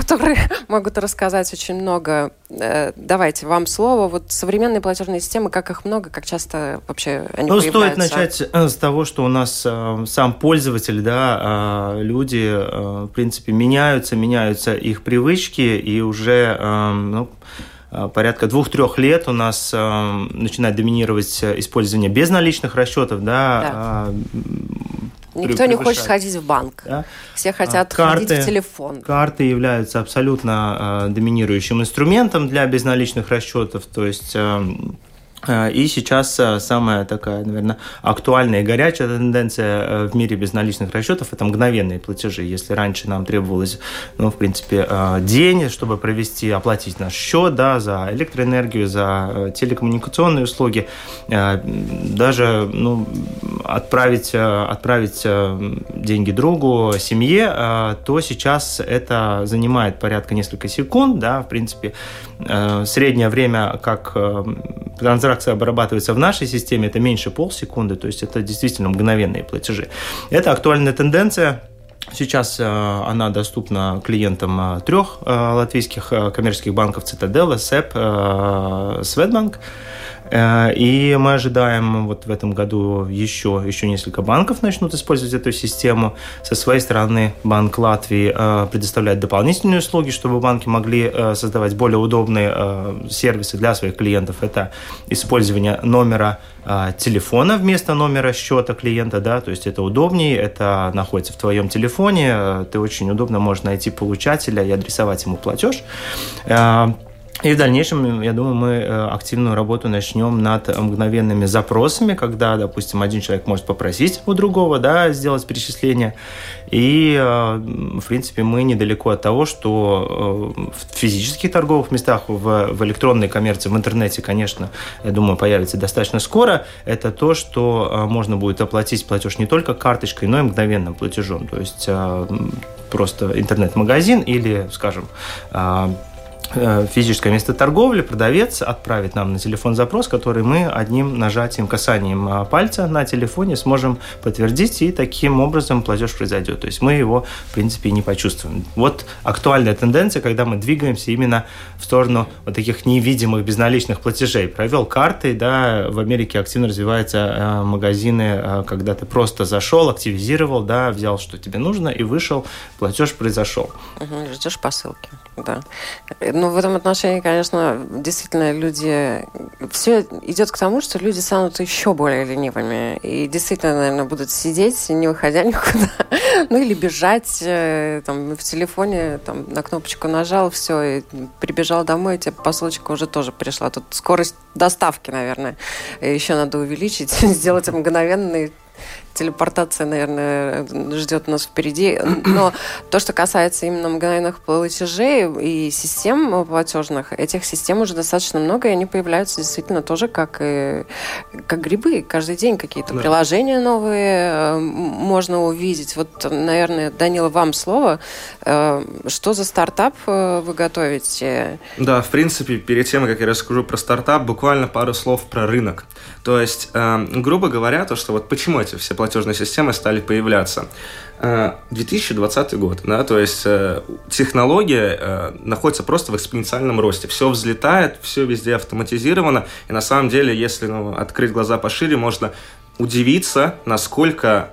которые могут рассказать очень много. Э, давайте, вам слово. Вот современные платежные системы, как их много, как часто вообще они Ну, стоит начать э, с того, что у нас э, сам пользователь, да, люди, в принципе, меняются, меняются их привычки, и уже, ну, порядка двух-трех лет у нас начинает доминировать использование безналичных расчетов, да, да. Никто не хочет ходить в банк. Да? Все хотят карты, ходить в телефон. Карты являются абсолютно э, доминирующим инструментом для безналичных расчетов. То есть э, Э, и сейчас э, самая такая, наверное, актуальная и горячая тенденция э, в мире безналичных расчетов – это мгновенные платежи. Если раньше нам требовалось, ну, в принципе, день, чтобы провести, оплатить наш счет, да, за электроэнергию, за телекоммуникационные услуги, даже, ну, отправить, отправить деньги другу, семье, то сейчас это занимает порядка несколько секунд, да, в принципе, среднее время, как транзакция транзакция обрабатывается в нашей системе, это меньше полсекунды, то есть это действительно мгновенные платежи. Это актуальная тенденция. Сейчас э, она доступна клиентам э, трех э, латвийских коммерческих банков Цитадела, СЭП, Светбанк. Э, и мы ожидаем вот в этом году еще, еще несколько банков начнут использовать эту систему. Со своей стороны Банк Латвии э, предоставляет дополнительные услуги, чтобы банки могли э, создавать более удобные сервисы для своих клиентов. Это использование номера телефона вместо номера счета клиента, да, то есть это удобнее, это находится в твоем телефоне, ты очень удобно можешь найти получателя и адресовать ему платеж. И в дальнейшем, я думаю, мы э, активную работу начнем над мгновенными запросами, когда, допустим, один человек может попросить у другого да, сделать перечисление. И, э, в принципе, мы недалеко от того, что э, в физических торговых местах, в, в электронной коммерции, в интернете, конечно, я думаю, появится достаточно скоро. Это то, что можно будет оплатить платеж не только карточкой, но и мгновенным платежом. То есть просто интернет-магазин или, скажем, физическое место торговли, продавец отправит нам на телефон запрос, который мы одним нажатием, касанием а, пальца на телефоне сможем подтвердить, и таким образом платеж произойдет. То есть мы его, в принципе, не почувствуем. Вот актуальная тенденция, когда мы двигаемся именно в сторону вот таких невидимых безналичных платежей. Провел карты, да, в Америке активно развиваются э, магазины, э, когда ты просто зашел, активизировал, да, взял, что тебе нужно, и вышел, платеж произошел. Угу, ждешь посылки, да. Ну, в этом отношении, конечно, действительно люди... Все идет к тому, что люди станут еще более ленивыми. И действительно, наверное, будут сидеть, не выходя никуда. ну, или бежать э, там, в телефоне, там, на кнопочку нажал, все, и прибежал домой, тебе посылочка уже тоже пришла. Тут скорость доставки, наверное, еще надо увеличить, сделать мгновенный телепортация, наверное, ждет нас впереди. Но то, что касается именно мгновенных платежей и систем платежных, этих систем уже достаточно много, и они появляются действительно тоже как, и, как грибы. Каждый день какие-то да. приложения новые э, можно увидеть. Вот, наверное, Данила, вам слово. Э, что за стартап э, вы готовите? Да, в принципе, перед тем, как я расскажу про стартап, буквально пару слов про рынок. То есть, грубо говоря, то, что вот почему эти все платежные системы стали появляться. 2020 э, год, да, то есть э, технология э, находится просто в экспоненциальном росте. Все взлетает, все везде автоматизировано, и на самом деле, если ну, открыть глаза пошире, можно удивиться, насколько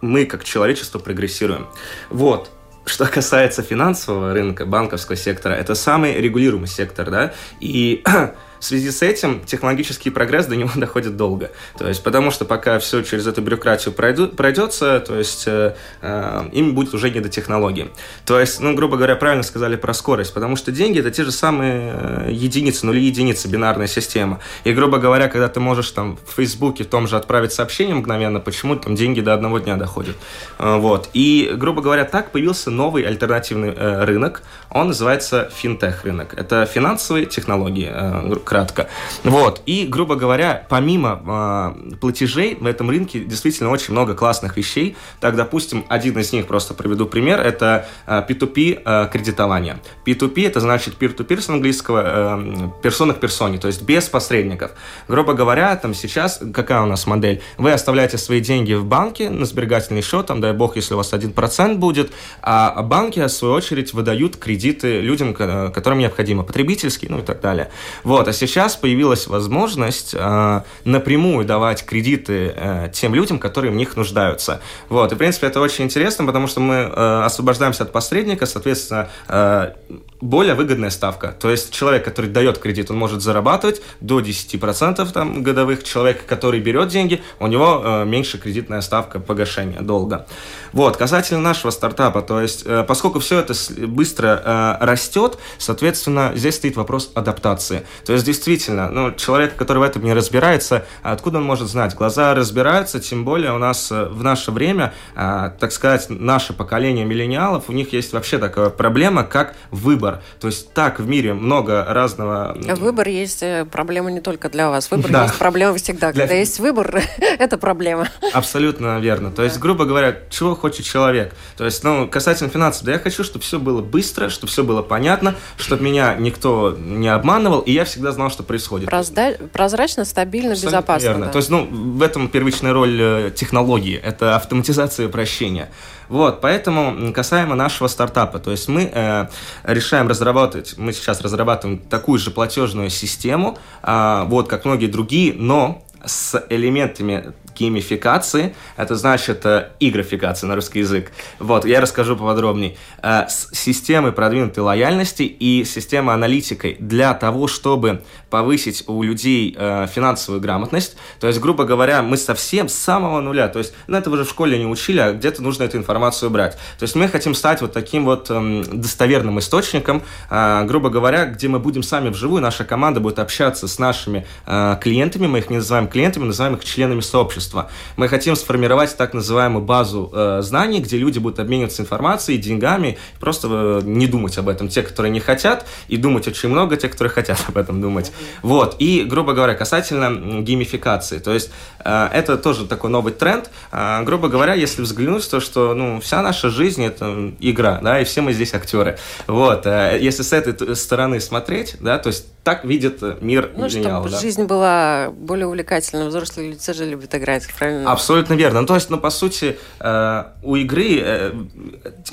мы как человечество прогрессируем. Вот. Что касается финансового рынка, банковского сектора, это самый регулируемый сектор, да, и В связи с этим технологический прогресс до него доходит долго. То есть, потому что пока все через эту бюрократию пройдут, пройдется, то есть э, э, им будет уже не до технологии. То есть, ну, грубо говоря, правильно сказали про скорость, потому что деньги это те же самые э, единицы, нули единицы, бинарная система. И, грубо говоря, когда ты можешь там в Фейсбуке в том же отправить сообщение мгновенно, почему там деньги до одного дня доходят. Э, вот. И, грубо говоря, так появился новый альтернативный э, рынок. Он называется финтех рынок. Это финансовые технологии, э, кратко. Вот. И, грубо говоря, помимо э, платежей в этом рынке действительно очень много классных вещей. Так, допустим, один из них, просто приведу пример, это э, P2P э, кредитование. P2P это значит peer-to-peer с английского, э, персона к персоне, то есть без посредников. Грубо говоря, там сейчас какая у нас модель? Вы оставляете свои деньги в банке на сберегательный счет, там, дай бог, если у вас 1% будет, а банки, в свою очередь, выдают кредиты людям, которым необходимо, потребительские, ну и так далее. Вот, а сейчас появилась возможность э, напрямую давать кредиты э, тем людям, которые в них нуждаются. Вот, и, в принципе, это очень интересно, потому что мы э, освобождаемся от посредника, соответственно, э, более выгодная ставка. То есть человек, который дает кредит, он может зарабатывать до 10% там, годовых. Человек, который берет деньги, у него э, меньше кредитная ставка погашения долга. Вот, касательно нашего стартапа, то есть, э, поскольку все это быстро э, растет, соответственно, здесь стоит вопрос адаптации. То есть, действительно, ну, человек, который в этом не разбирается, откуда он может знать? Глаза разбираются, тем более у нас э, в наше время, э, так сказать, наше поколение миллениалов, у них есть вообще такая проблема, как выбор выбор. То есть так в мире много разного... Выбор есть э, проблема не только для вас. Выбор да. есть проблема всегда. Для... Когда есть выбор, это проблема. Абсолютно верно. То есть, грубо говоря, чего хочет человек? То есть, ну, касательно финансов, да я хочу, чтобы все было быстро, чтобы все было понятно, чтобы меня никто не обманывал, и я всегда знал, что происходит. Прозда... Прозрачно, стабильно, Абсолютно безопасно. Верно. Да. То есть, ну, в этом первичная роль э, технологии. Это автоматизация и упрощение. Вот, поэтому касаемо нашего стартапа, то есть мы э, решаем разработать, мы сейчас разрабатываем такую же платежную систему, э, вот как многие другие, но с элементами геймификации, это значит э, игрофикация на русский язык. Вот, я расскажу поподробнее. Э, с системой продвинутой лояльности и системой аналитикой для того, чтобы повысить у людей э, финансовую грамотность. То есть, грубо говоря, мы совсем с самого нуля, то есть, ну, это вы же в школе не учили, а где-то нужно эту информацию брать. То есть, мы хотим стать вот таким вот э, достоверным источником, э, грубо говоря, где мы будем сами вживую, наша команда будет общаться с нашими э, клиентами, мы их не называем клиентами, называем их членами сообщества общества. Мы хотим сформировать так называемую базу э, знаний, где люди будут обмениваться информацией, деньгами, просто э, не думать об этом. Те, которые не хотят, и думать очень много, те, которые хотят об этом думать. Вот. И, грубо говоря, касательно геймификации. То есть э, это тоже такой новый тренд. Э, грубо говоря, если взглянуть, то что ну, вся наша жизнь это игра, да, и все мы здесь актеры. Вот. Э, если с этой стороны смотреть, да, то есть так видит мир ну, чтобы да. жизнь была более увлекательной. Взрослые люди тоже любят играть, правильно? Абсолютно верно. Ну, то есть, ну, по сути, э, у игры э,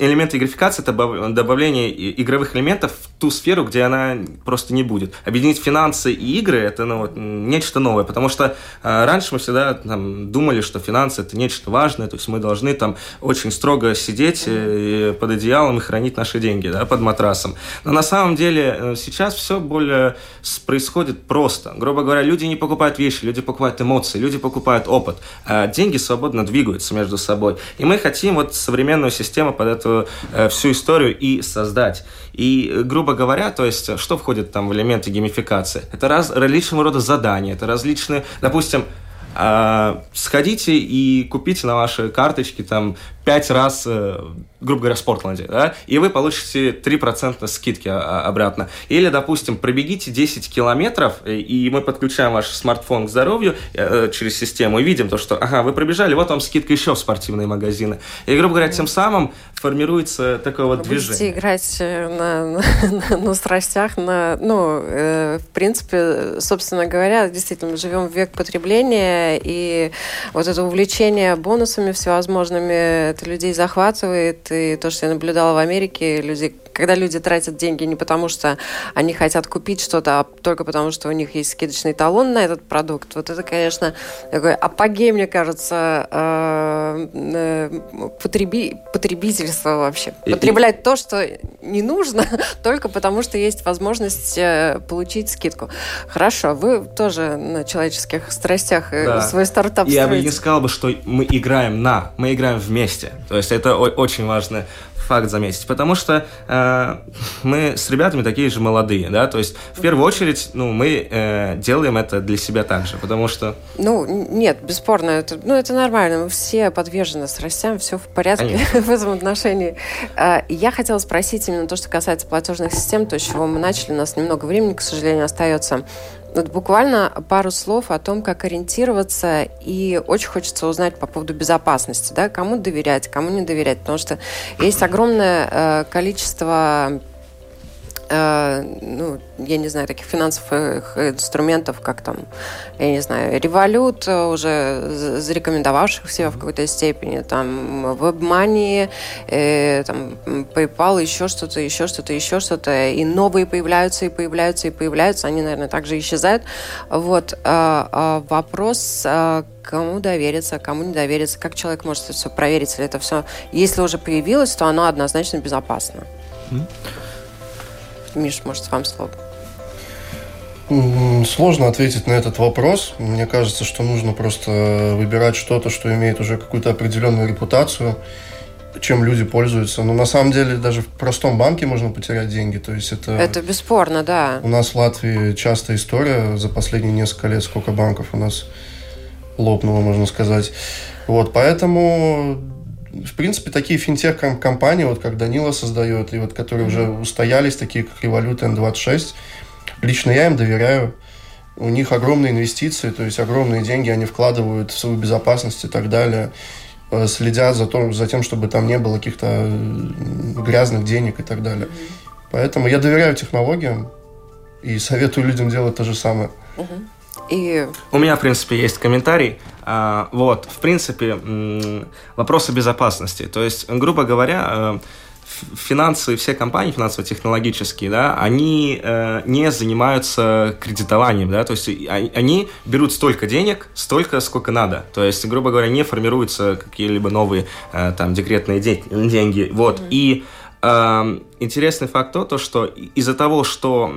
элементы игрификации – это добавление игровых элементов в ту сферу, где она просто не будет. Объединить финансы и игры – это ну, вот, нечто новое, потому что э, раньше мы всегда там, думали, что финансы – это нечто важное, то есть мы должны там очень строго сидеть э, под одеялом и хранить наши деньги да, под матрасом. Но на самом деле э, сейчас все более происходит просто. Грубо говоря, люди не покупают вещи, люди покупают эмоции, люди покупают опыт. А деньги свободно двигаются между собой. И мы хотим вот современную систему под эту э, всю историю и создать. И, грубо говоря, то есть, что входит там в элементы геймификации? Это раз, различного рода задания, это различные, допустим, э, сходите и купите на ваши карточки там пять раз, э, грубо говоря, в Спортланде, да, и вы получите 3% скидки а, а, обратно. Или, допустим, пробегите 10 километров, э, и мы подключаем ваш смартфон к здоровью э, через систему и видим то, что, ага, вы пробежали, вот вам скидка еще в спортивные магазины. И, грубо говоря, тем самым формируется такое вот Будете движение. играть на, на, на страстях, на, ну, э, в принципе, собственно говоря, действительно, мы живем в век потребления, и вот это увлечение бонусами всевозможными это людей захватывает. И то, что я наблюдала в Америке, люди когда люди тратят деньги не потому, что они хотят купить что-то, а только потому, что у них есть скидочный талон на этот продукт, вот это, конечно, такой апогей, мне кажется, э, э, потреби, потребительства вообще. Потреблять то, что не нужно, только потому, что есть возможность э, получить скидку. Хорошо, вы тоже на человеческих страстях да. свой стартап Я бы не сказал бы, что мы играем на, мы играем вместе. То есть это очень важно факт заметить, потому что э, мы с ребятами такие же молодые, да, то есть в первую очередь, ну, мы э, делаем это для себя также, потому что... Ну, нет, бесспорно, это, ну, это нормально, мы все подвержены страстям, все в порядке в этом отношении. Э, я хотела спросить именно то, что касается платежных систем, то, с чего мы начали, у нас немного времени, к сожалению, остается. Вот буквально пару слов о том, как ориентироваться, и очень хочется узнать по поводу безопасности, да, кому доверять, кому не доверять, потому что есть огромное э, количество ну, я не знаю, таких финансовых инструментов, как там, я не знаю, револют, э, уже зарекомендовавших себя в какой-то степени, там, WebMoney, э, там, PayPal, еще что-то, еще что-то, еще что-то, и новые появляются, и появляются, и появляются, они, наверное, также исчезают. Вот, а, а вопрос, а, кому довериться, кому не довериться, как человек может это все проверить, если это все, если уже появилось, то оно однозначно безопасно. Mm-hmm. Миш, может, вам слово. Сложно ответить на этот вопрос. Мне кажется, что нужно просто выбирать что-то, что имеет уже какую-то определенную репутацию, чем люди пользуются. Но на самом деле даже в простом банке можно потерять деньги. То есть это... Это бесспорно, да. У нас в Латвии частая история за последние несколько лет, сколько банков у нас лопнуло, можно сказать. Вот, поэтому в принципе, такие финтех-компании, вот как Данила создает, и вот которые уже устоялись, такие как Revolut N26, лично я им доверяю. У них огромные инвестиции, то есть огромные деньги они вкладывают в свою безопасность и так далее э, следят за, то, за тем, чтобы там не было каких-то грязных денег и так далее. Поэтому я доверяю технологиям и советую людям делать то же самое. Mm-hmm. И... У меня, в принципе, есть комментарий. А, вот, в принципе, вопросы безопасности. То есть, грубо говоря, э, финансовые, все компании финансово-технологические, да, они э, не занимаются кредитованием, да, то есть они берут столько денег, столько, сколько надо. То есть, грубо говоря, не формируются какие-либо новые э, там декретные деньги. Вот. Mm-hmm. И интересный факт то, то что из-за того, что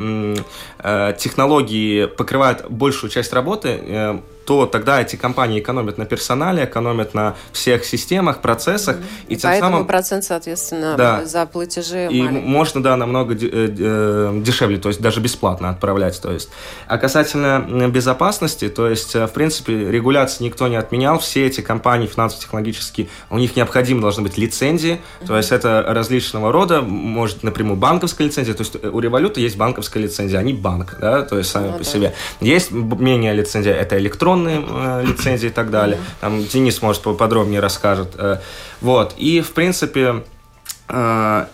э, технологии покрывают большую часть работы, э, то тогда эти компании экономят на персонале, экономят на всех системах, процессах. Mm-hmm. И, и тем поэтому самым... процент, соответственно, да. за платежи И маленький. можно, да, намного э, дешевле, то есть даже бесплатно отправлять. То есть. А касательно безопасности, то есть, в принципе, регуляции никто не отменял. Все эти компании финансово-технологические, у них необходимо должны быть лицензии. Mm-hmm. То есть это различного рода, может напрямую банковская лицензия. То есть у революта есть банковская лицензия, они банк, да, то есть сами ну, по себе. Есть менее лицензия, это электронные э, лицензии и так далее. Там Денис, может, подробнее расскажет. Э, вот. И, в принципе, э,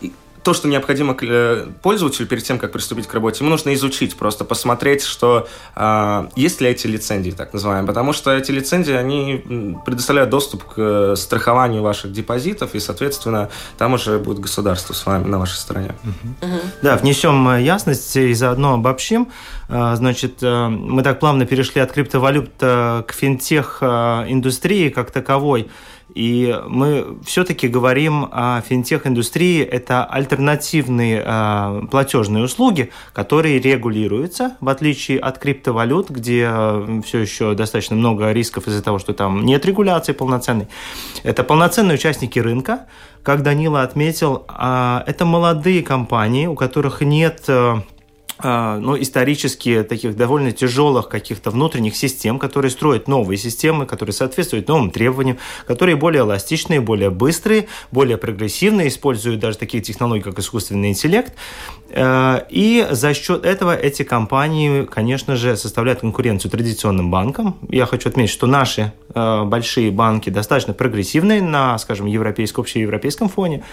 то, что необходимо э, пользователю перед тем, как приступить к работе, ему нужно изучить, просто посмотреть, что э, есть ли эти лицензии, так называемые, потому что эти лицензии, они предоставляют доступ к э, страхованию ваших депозитов, и, соответственно, там уже будет государство с вами на вашей стороне. Угу. Угу. Да, внесем э, ясность и заодно обобщим. Значит, мы так плавно перешли от криптовалют к финтех-индустрии как таковой. И мы все-таки говорим о финтех-индустрии. Это альтернативные э, платежные услуги, которые регулируются, в отличие от криптовалют, где э, все еще достаточно много рисков из-за того, что там нет регуляции полноценной. Это полноценные участники рынка. Как Данила отметил, э, это молодые компании, у которых нет... Э, а, ну, исторически таких довольно тяжелых каких-то внутренних систем, которые строят новые системы, которые соответствуют новым требованиям, которые более эластичные, более быстрые, более прогрессивные, используют даже такие технологии, как искусственный интеллект. Э, и за счет этого эти компании, конечно же, составляют конкуренцию традиционным банкам. Я хочу отметить, что наши э, большие банки достаточно прогрессивные на, скажем, европейском, общеевропейском фоне.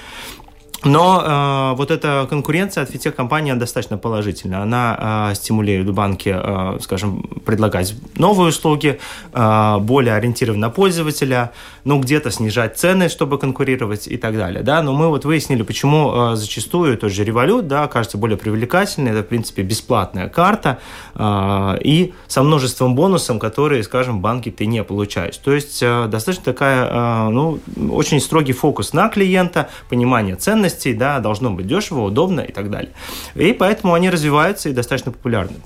Но э, вот эта конкуренция от финтех-компаний достаточно положительная. Она э, стимулирует банки, э, скажем, предлагать новые услуги, э, более ориентированы на пользователя, ну, где-то снижать цены, чтобы конкурировать и так далее. Да? Но мы вот выяснили, почему э, зачастую тот же Revolut да, кажется более привлекательной. Это, в принципе, бесплатная карта э, и со множеством бонусов, которые, скажем, банки ты не получаешь. То есть э, достаточно такая, э, ну, очень строгий фокус на клиента, понимание ценностей, ценностей, да, должно быть дешево, удобно и так далее. И поэтому они развиваются и достаточно популярны.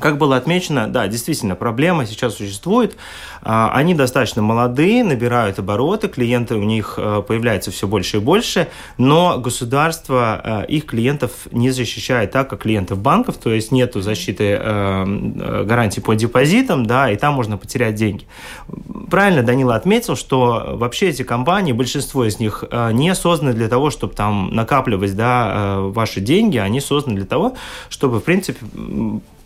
Как было отмечено, да, действительно, проблема сейчас существует. А, они достаточно молодые, набирают обороты, клиенты у них э, появляются все больше и больше, но государство э, их клиентов не защищает так, как клиентов банков, то есть нету защиты э, гарантий по депозитам, да, и там можно потерять деньги. Правильно Данила отметил, что вообще эти компании, большинство из них не созданы для того, чтобы там накапливать, да, ваши деньги, они созданы для того, чтобы, в принципе,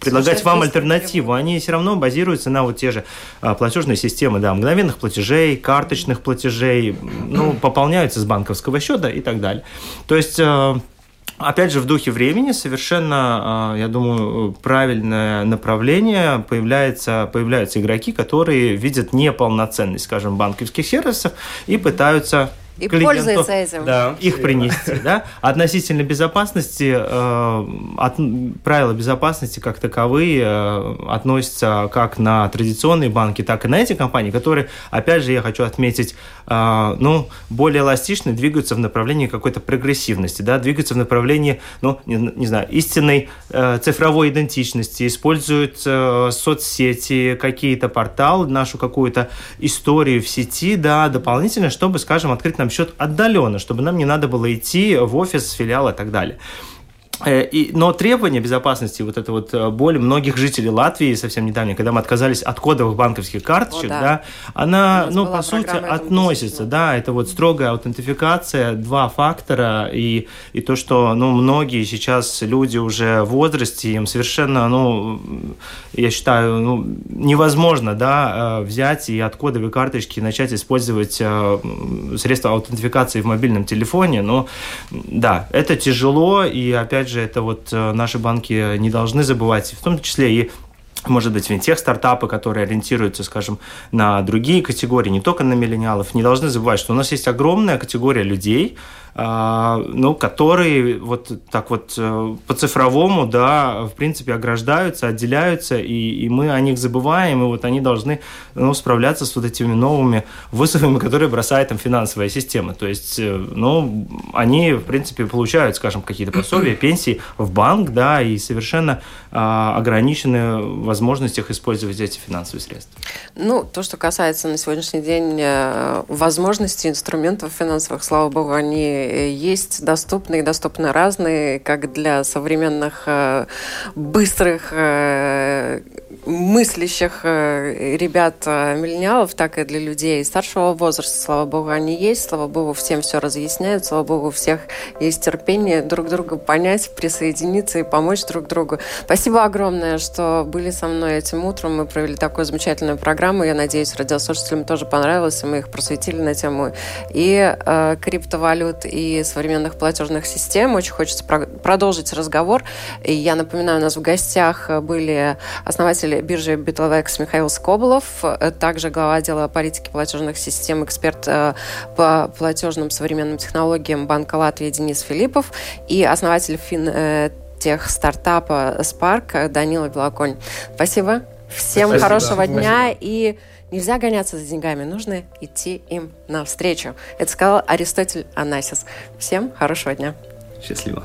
предлагать вам альтернативу. Они все равно базируются на вот те же а, платежные системы, да, мгновенных платежей, карточных платежей, ну, пополняются с банковского счета и так далее. То есть а, Опять же, в духе времени совершенно, а, я думаю, правильное направление. Появляется, появляются игроки, которые видят неполноценность, скажем, банковских сервисов и пытаются и пользуется этим. Да, их принести. Да? Относительно безопасности, э, от, правила безопасности как таковые э, относятся как на традиционные банки, так и на эти компании, которые, опять же, я хочу отметить, э, ну, более эластично двигаются в направлении какой-то прогрессивности, да, двигаются в направлении, ну, не, не знаю, истинной э, цифровой идентичности, используют э, соцсети, какие-то порталы, нашу какую-то историю в сети, да, дополнительно, чтобы, скажем, открыть нам счет отдаленно, чтобы нам не надо было идти в офис, филиал и так далее. Э, и, но требования безопасности, вот эта вот э, боль многих жителей Латвии совсем недавно, когда мы отказались от кодовых банковских карточек, О, да. да, она, ну, по сути, относится, да, это вот строгая аутентификация, два фактора, и, и то, что, ну, многие сейчас люди уже в возрасте, им совершенно, ну, я считаю, ну, невозможно, да, э, взять и от кодовой карточки начать использовать средства аутентификации в мобильном телефоне, но, да, это тяжело, и, опять же, это вот э, наши банки не должны забывать, в том числе и может быть, финтех стартапы, которые ориентируются, скажем, на другие категории, не только на миллениалов, не должны забывать, что у нас есть огромная категория людей, ну, которые вот так вот э, по-цифровому, да, в принципе, ограждаются, отделяются, и, и мы о них забываем, и вот они должны ну, справляться с вот этими новыми вызовами, которые бросает там финансовая система. То есть, э, ну, они, в принципе, получают, скажем, какие-то пособия, пенсии в банк, да, и совершенно а, ограничены в возможностях использовать эти финансовые средства. Ну, то, что касается на сегодняшний день э, возможностей, инструментов финансовых, слава богу, они есть, доступны и доступны разные, как для современных э, быстрых э, мыслящих э, ребят э, миллениалов, так и для людей старшего возраста. Слава богу, они есть. Слава богу, всем все разъясняют. Слава богу, у всех есть терпение друг друга понять, присоединиться и помочь друг другу. Спасибо огромное, что были со мной этим утром. Мы провели такую замечательную программу. Я надеюсь, радиослушателям тоже понравилось, и мы их просветили на тему и э, криптовалют, и современных платежных систем. Очень хочется про- продолжить разговор. И я напоминаю, у нас в гостях были основатели биржи Битловекс Михаил Скоболов, э, также глава отдела политики платежных систем, эксперт э, по платежным современным технологиям Банка Латвии Денис Филиппов и основатель финтех стартапа Spark Данила Белоконь. Спасибо. Всем Спасибо. хорошего дня и нельзя гоняться за деньгами, нужно идти им навстречу. Это сказал Аристотель Анасис. Всем хорошего дня. Счастливо.